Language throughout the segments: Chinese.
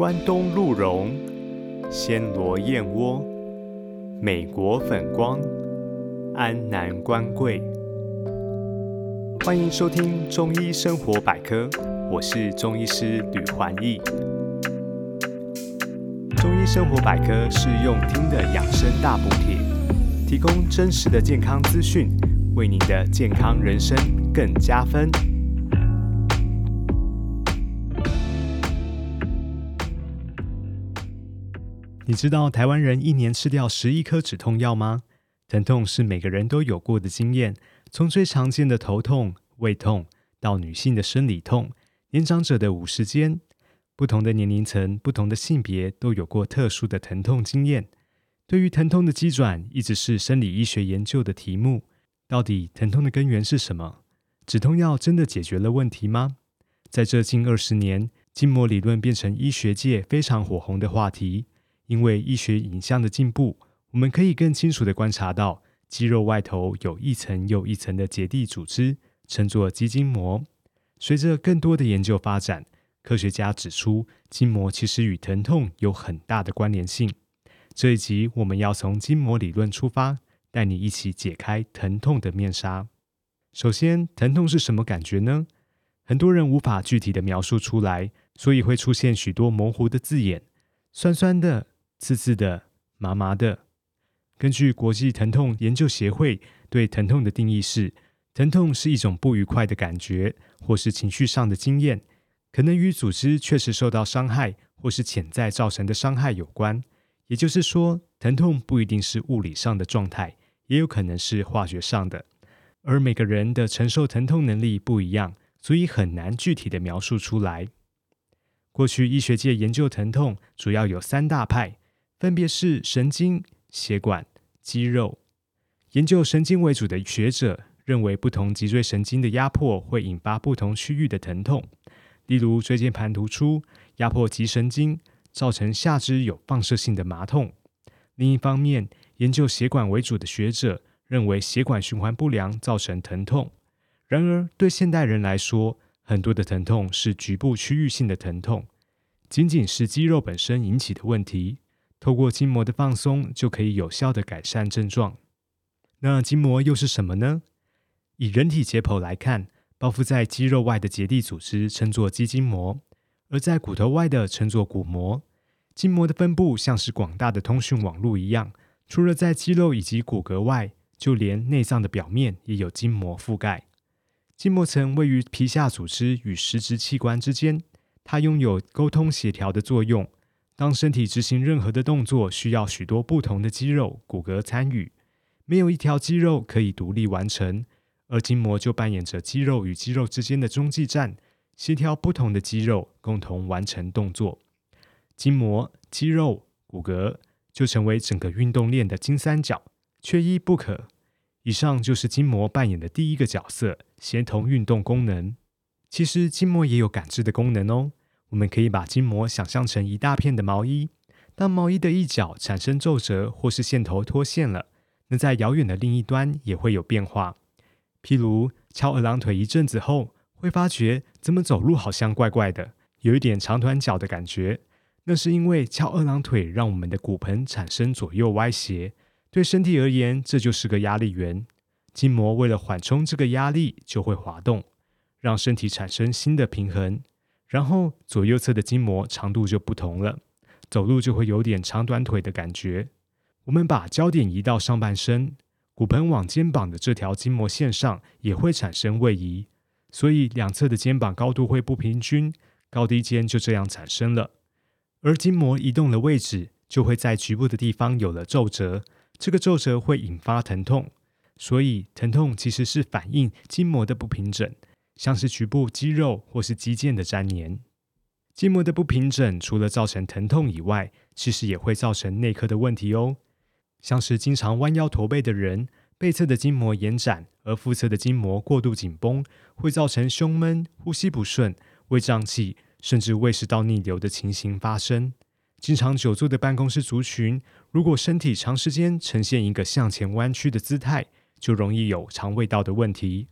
关东鹿茸、暹罗燕窝、美国粉光、安南关桂。欢迎收听中医生活百科，我是中医师吕环义。中医生活百科是用听的养生大补帖，提供真实的健康资讯，为您的健康人生更加分。你知道台湾人一年吃掉十亿颗止痛药吗？疼痛是每个人都有过的经验，从最常见的头痛、胃痛，到女性的生理痛，年长者的五十肩，不同的年龄层、不同的性别都有过特殊的疼痛经验。对于疼痛的机转，一直是生理医学研究的题目。到底疼痛的根源是什么？止痛药真的解决了问题吗？在这近二十年，筋膜理论变成医学界非常火红的话题。因为医学影像的进步，我们可以更清楚地观察到肌肉外头有一层又一层的结缔组织，称作肌筋膜。随着更多的研究发展，科学家指出，筋膜其实与疼痛有很大的关联性。这一集我们要从筋膜理论出发，带你一起解开疼痛的面纱。首先，疼痛是什么感觉呢？很多人无法具体的描述出来，所以会出现许多模糊的字眼，酸酸的。刺刺的、麻麻的。根据国际疼痛研究协会对疼痛的定义是：疼痛是一种不愉快的感觉，或是情绪上的经验，可能与组织确实受到伤害，或是潜在造成的伤害有关。也就是说，疼痛不一定是物理上的状态，也有可能是化学上的。而每个人的承受疼痛能力不一样，所以很难具体的描述出来。过去医学界研究疼痛主要有三大派。分别是神经、血管、肌肉。研究神经为主的学者认为，不同脊椎神经的压迫会引发不同区域的疼痛。例如，椎间盘突出压迫脊神经，造成下肢有放射性的麻痛。另一方面，研究血管为主的学者认为，血管循环不良造成疼痛。然而，对现代人来说，很多的疼痛是局部区域性的疼痛，仅仅是肌肉本身引起的问题。透过筋膜的放松，就可以有效的改善症状。那筋膜又是什么呢？以人体解剖来看，包覆在肌肉外的结缔组织称作肌筋膜，而在骨头外的称作骨膜。筋膜的分布像是广大的通讯网络一样，除了在肌肉以及骨骼外，就连内脏的表面也有筋膜覆盖。筋膜层位于皮下组织与实质器官之间，它拥有沟通协调的作用。当身体执行任何的动作，需要许多不同的肌肉、骨骼参与，没有一条肌肉可以独立完成，而筋膜就扮演着肌肉与肌肉之间的中继站，协调不同的肌肉共同完成动作。筋膜、肌肉、骨骼就成为整个运动链的金三角，缺一不可。以上就是筋膜扮演的第一个角色——协同运动功能。其实筋膜也有感知的功能哦。我们可以把筋膜想象成一大片的毛衣，当毛衣的一角产生皱褶或是线头脱线了，那在遥远的另一端也会有变化。譬如翘二郎腿一阵子后，会发觉怎么走路好像怪怪的，有一点长短脚的感觉。那是因为翘二郎腿让我们的骨盆产生左右歪斜，对身体而言这就是个压力源。筋膜为了缓冲这个压力，就会滑动，让身体产生新的平衡。然后左右侧的筋膜长度就不同了，走路就会有点长短腿的感觉。我们把焦点移到上半身，骨盆往肩膀的这条筋膜线上也会产生位移，所以两侧的肩膀高度会不平均，高低肩就这样产生了。而筋膜移动的位置就会在局部的地方有了皱褶，这个皱褶会引发疼痛，所以疼痛其实是反映筋膜的不平整。像是局部肌肉或是肌腱的粘连，筋膜的不平整，除了造成疼痛以外，其实也会造成内科的问题哦。像是经常弯腰驼背的人，背侧的筋膜延展，而腹侧的筋膜过度紧绷，会造成胸闷、呼吸不顺、胃胀气，甚至胃食道逆流的情形发生。经常久坐的办公室族群，如果身体长时间呈现一个向前弯曲的姿态，就容易有肠胃道的问题。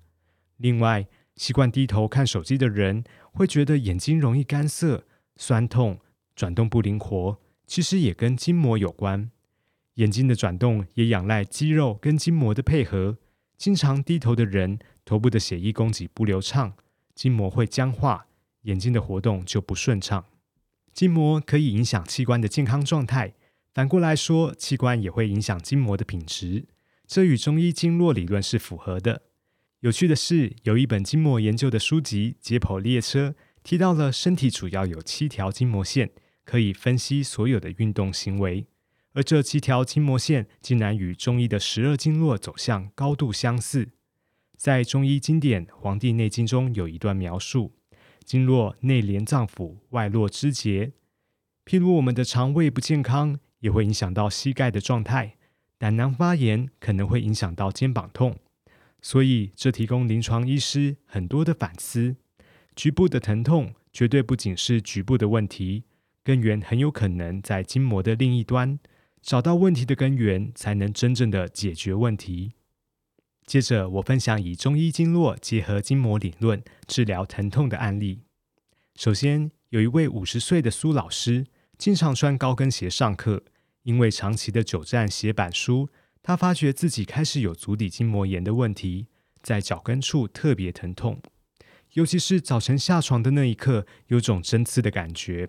另外，习惯低头看手机的人，会觉得眼睛容易干涩、酸痛、转动不灵活，其实也跟筋膜有关。眼睛的转动也仰赖肌肉跟筋膜的配合。经常低头的人，头部的血液供给不流畅，筋膜会僵化，眼睛的活动就不顺畅。筋膜可以影响器官的健康状态，反过来说，器官也会影响筋膜的品质。这与中医经络理论是符合的。有趣的是，有一本筋膜研究的书籍《解剖列车》提到了身体主要有七条筋膜线，可以分析所有的运动行为。而这七条筋膜线竟然与中医的十二经络走向高度相似。在中医经典《黄帝内经》中有一段描述：经络内连脏腑，外络肢节。譬如我们的肠胃不健康，也会影响到膝盖的状态。胆囊发炎可能会影响到肩膀痛，所以这提供临床医师很多的反思。局部的疼痛绝对不仅是局部的问题，根源很有可能在筋膜的另一端。找到问题的根源，才能真正的解决问题。接着，我分享以中医经络结合筋膜理论治疗疼痛的案例。首先，有一位五十岁的苏老师，经常穿高跟鞋上课。因为长期的久站写板书，他发觉自己开始有足底筋膜炎的问题，在脚跟处特别疼痛，尤其是早晨下床的那一刻，有种针刺的感觉。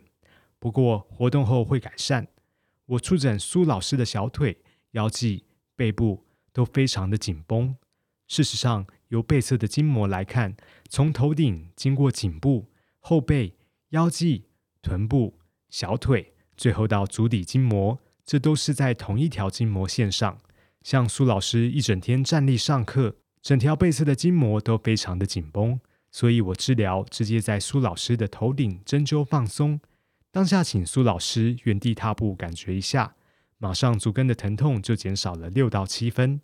不过活动后会改善。我触诊苏老师的小腿、腰际、背部都非常的紧绷。事实上，由背侧的筋膜来看，从头顶经过颈部、后背、腰际、臀部、小腿，最后到足底筋膜。这都是在同一条筋膜线上。像苏老师一整天站立上课，整条背侧的筋膜都非常的紧绷，所以我治疗直接在苏老师的头顶针灸放松。当下请苏老师原地踏步感觉一下，马上足跟的疼痛就减少了六到七分。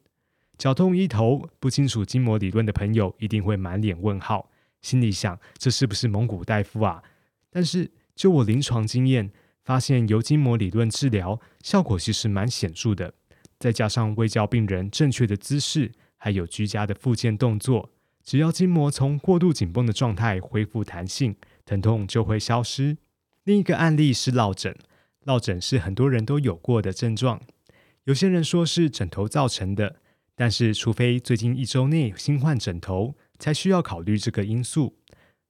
脚痛医头，不清楚筋膜理论的朋友一定会满脸问号，心里想这是不是蒙古大夫啊？但是就我临床经验。发现由筋膜理论治疗效果其实蛮显著的，再加上未教病人正确的姿势，还有居家的复健动作，只要筋膜从过度紧绷的状态恢复弹性，疼痛就会消失。另一个案例是落枕，落枕是很多人都有过的症状，有些人说是枕头造成的，但是除非最近一周内新换枕头，才需要考虑这个因素，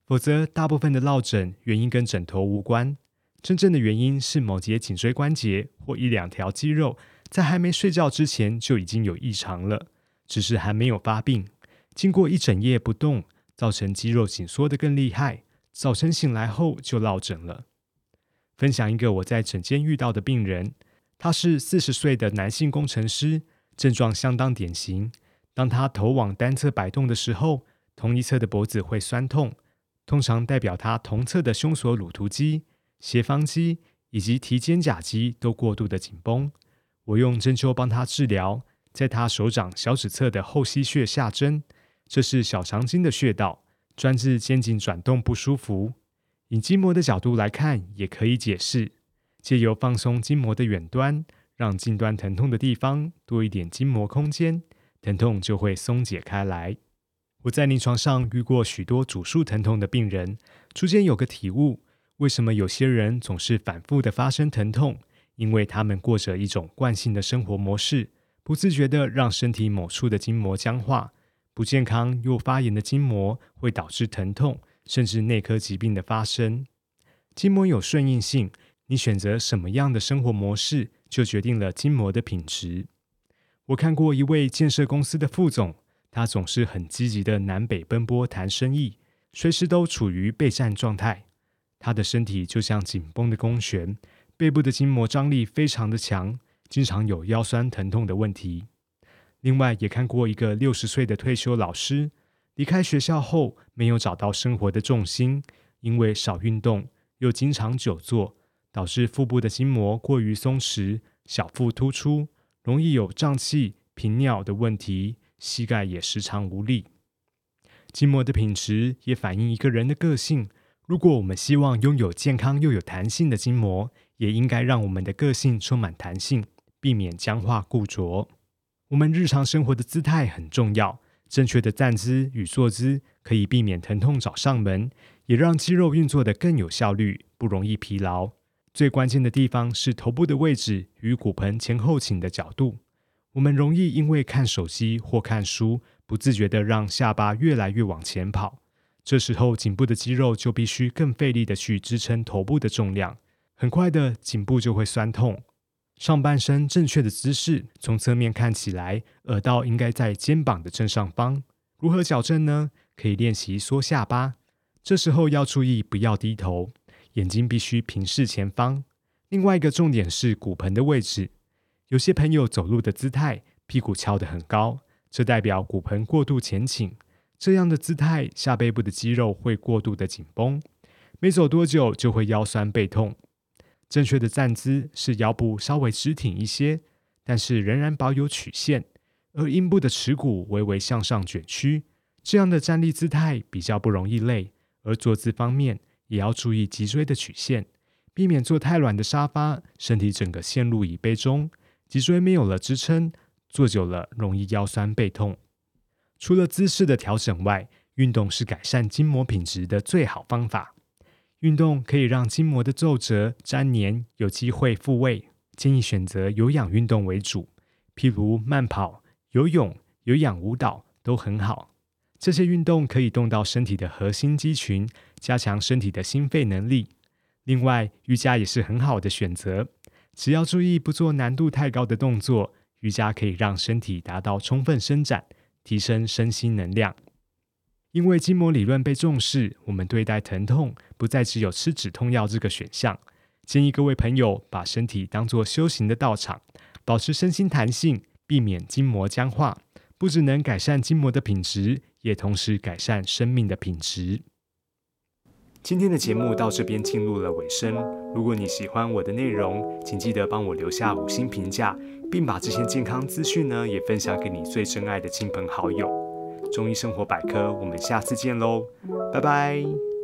否则大部分的落枕原因跟枕头无关。真正的原因是某节颈椎关节或一两条肌肉在还没睡觉之前就已经有异常了，只是还没有发病。经过一整夜不动，造成肌肉紧缩的更厉害，早晨醒来后就落枕了。分享一个我在诊间遇到的病人，他是四十岁的男性工程师，症状相当典型。当他头往单侧摆动的时候，同一侧的脖子会酸痛，通常代表他同侧的胸锁乳突肌。斜方肌以及提肩胛肌都过度的紧绷，我用针灸帮他治疗，在他手掌小指侧的后溪穴下针，这是小肠经的穴道，专治肩颈转动不舒服。以筋膜的角度来看，也可以解释，借由放松筋膜的远端，让近端疼痛的地方多一点筋膜空间，疼痛就会松解开来。我在临床上遇过许多主诉疼痛的病人，逐渐有个体悟。为什么有些人总是反复的发生疼痛？因为他们过着一种惯性的生活模式，不自觉的让身体某处的筋膜僵化。不健康又发炎的筋膜会导致疼痛，甚至内科疾病的发生。筋膜有顺应性，你选择什么样的生活模式，就决定了筋膜的品质。我看过一位建设公司的副总，他总是很积极的南北奔波谈生意，随时都处于备战状态。他的身体就像紧绷的弓弦，背部的筋膜张力非常的强，经常有腰酸疼痛的问题。另外，也看过一个六十岁的退休老师，离开学校后没有找到生活的重心，因为少运动又经常久坐，导致腹部的筋膜过于松弛，小腹突出，容易有胀气、频尿的问题，膝盖也时常无力。筋膜的品质也反映一个人的个性。如果我们希望拥有健康又有弹性的筋膜，也应该让我们的个性充满弹性，避免僵化固着。我们日常生活的姿态很重要，正确的站姿与坐姿可以避免疼痛找上门，也让肌肉运作的更有效率，不容易疲劳。最关键的地方是头部的位置与骨盆前后倾的角度。我们容易因为看手机或看书，不自觉的让下巴越来越往前跑。这时候，颈部的肌肉就必须更费力的去支撑头部的重量，很快的颈部就会酸痛。上半身正确的姿势，从侧面看起来，耳道应该在肩膀的正上方。如何矫正呢？可以练习缩下巴，这时候要注意不要低头。眼睛必须平视前方。另外一个重点是骨盆的位置。有些朋友走路的姿态，屁股翘得很高，这代表骨盆过度前倾。这样的姿态，下背部的肌肉会过度的紧绷，没走多久就会腰酸背痛。正确的站姿是腰部稍微直挺一些，但是仍然保有曲线，而阴部的耻骨微微向上卷曲。这样的站立姿态比较不容易累。而坐姿方面，也要注意脊椎的曲线，避免坐太软的沙发，身体整个陷入椅背中，脊椎没有了支撑，坐久了容易腰酸背痛。除了姿势的调整外，运动是改善筋膜品质的最好方法。运动可以让筋膜的皱褶、粘连有机会复位，建议选择有氧运动为主，譬如慢跑、游泳、有氧舞蹈都很好。这些运动可以动到身体的核心肌群，加强身体的心肺能力。另外，瑜伽也是很好的选择，只要注意不做难度太高的动作，瑜伽可以让身体达到充分伸展，提升身心能量。因为筋膜理论被重视，我们对待疼痛不再只有吃止痛药这个选项。建议各位朋友把身体当作修行的道场，保持身心弹性，避免筋膜僵化，不只能改善筋膜的品质。也同时改善生命的品质。今天的节目到这边进入了尾声。如果你喜欢我的内容，请记得帮我留下五星评价，并把这些健康资讯呢也分享给你最珍爱的亲朋好友。中医生活百科，我们下次见喽，拜拜。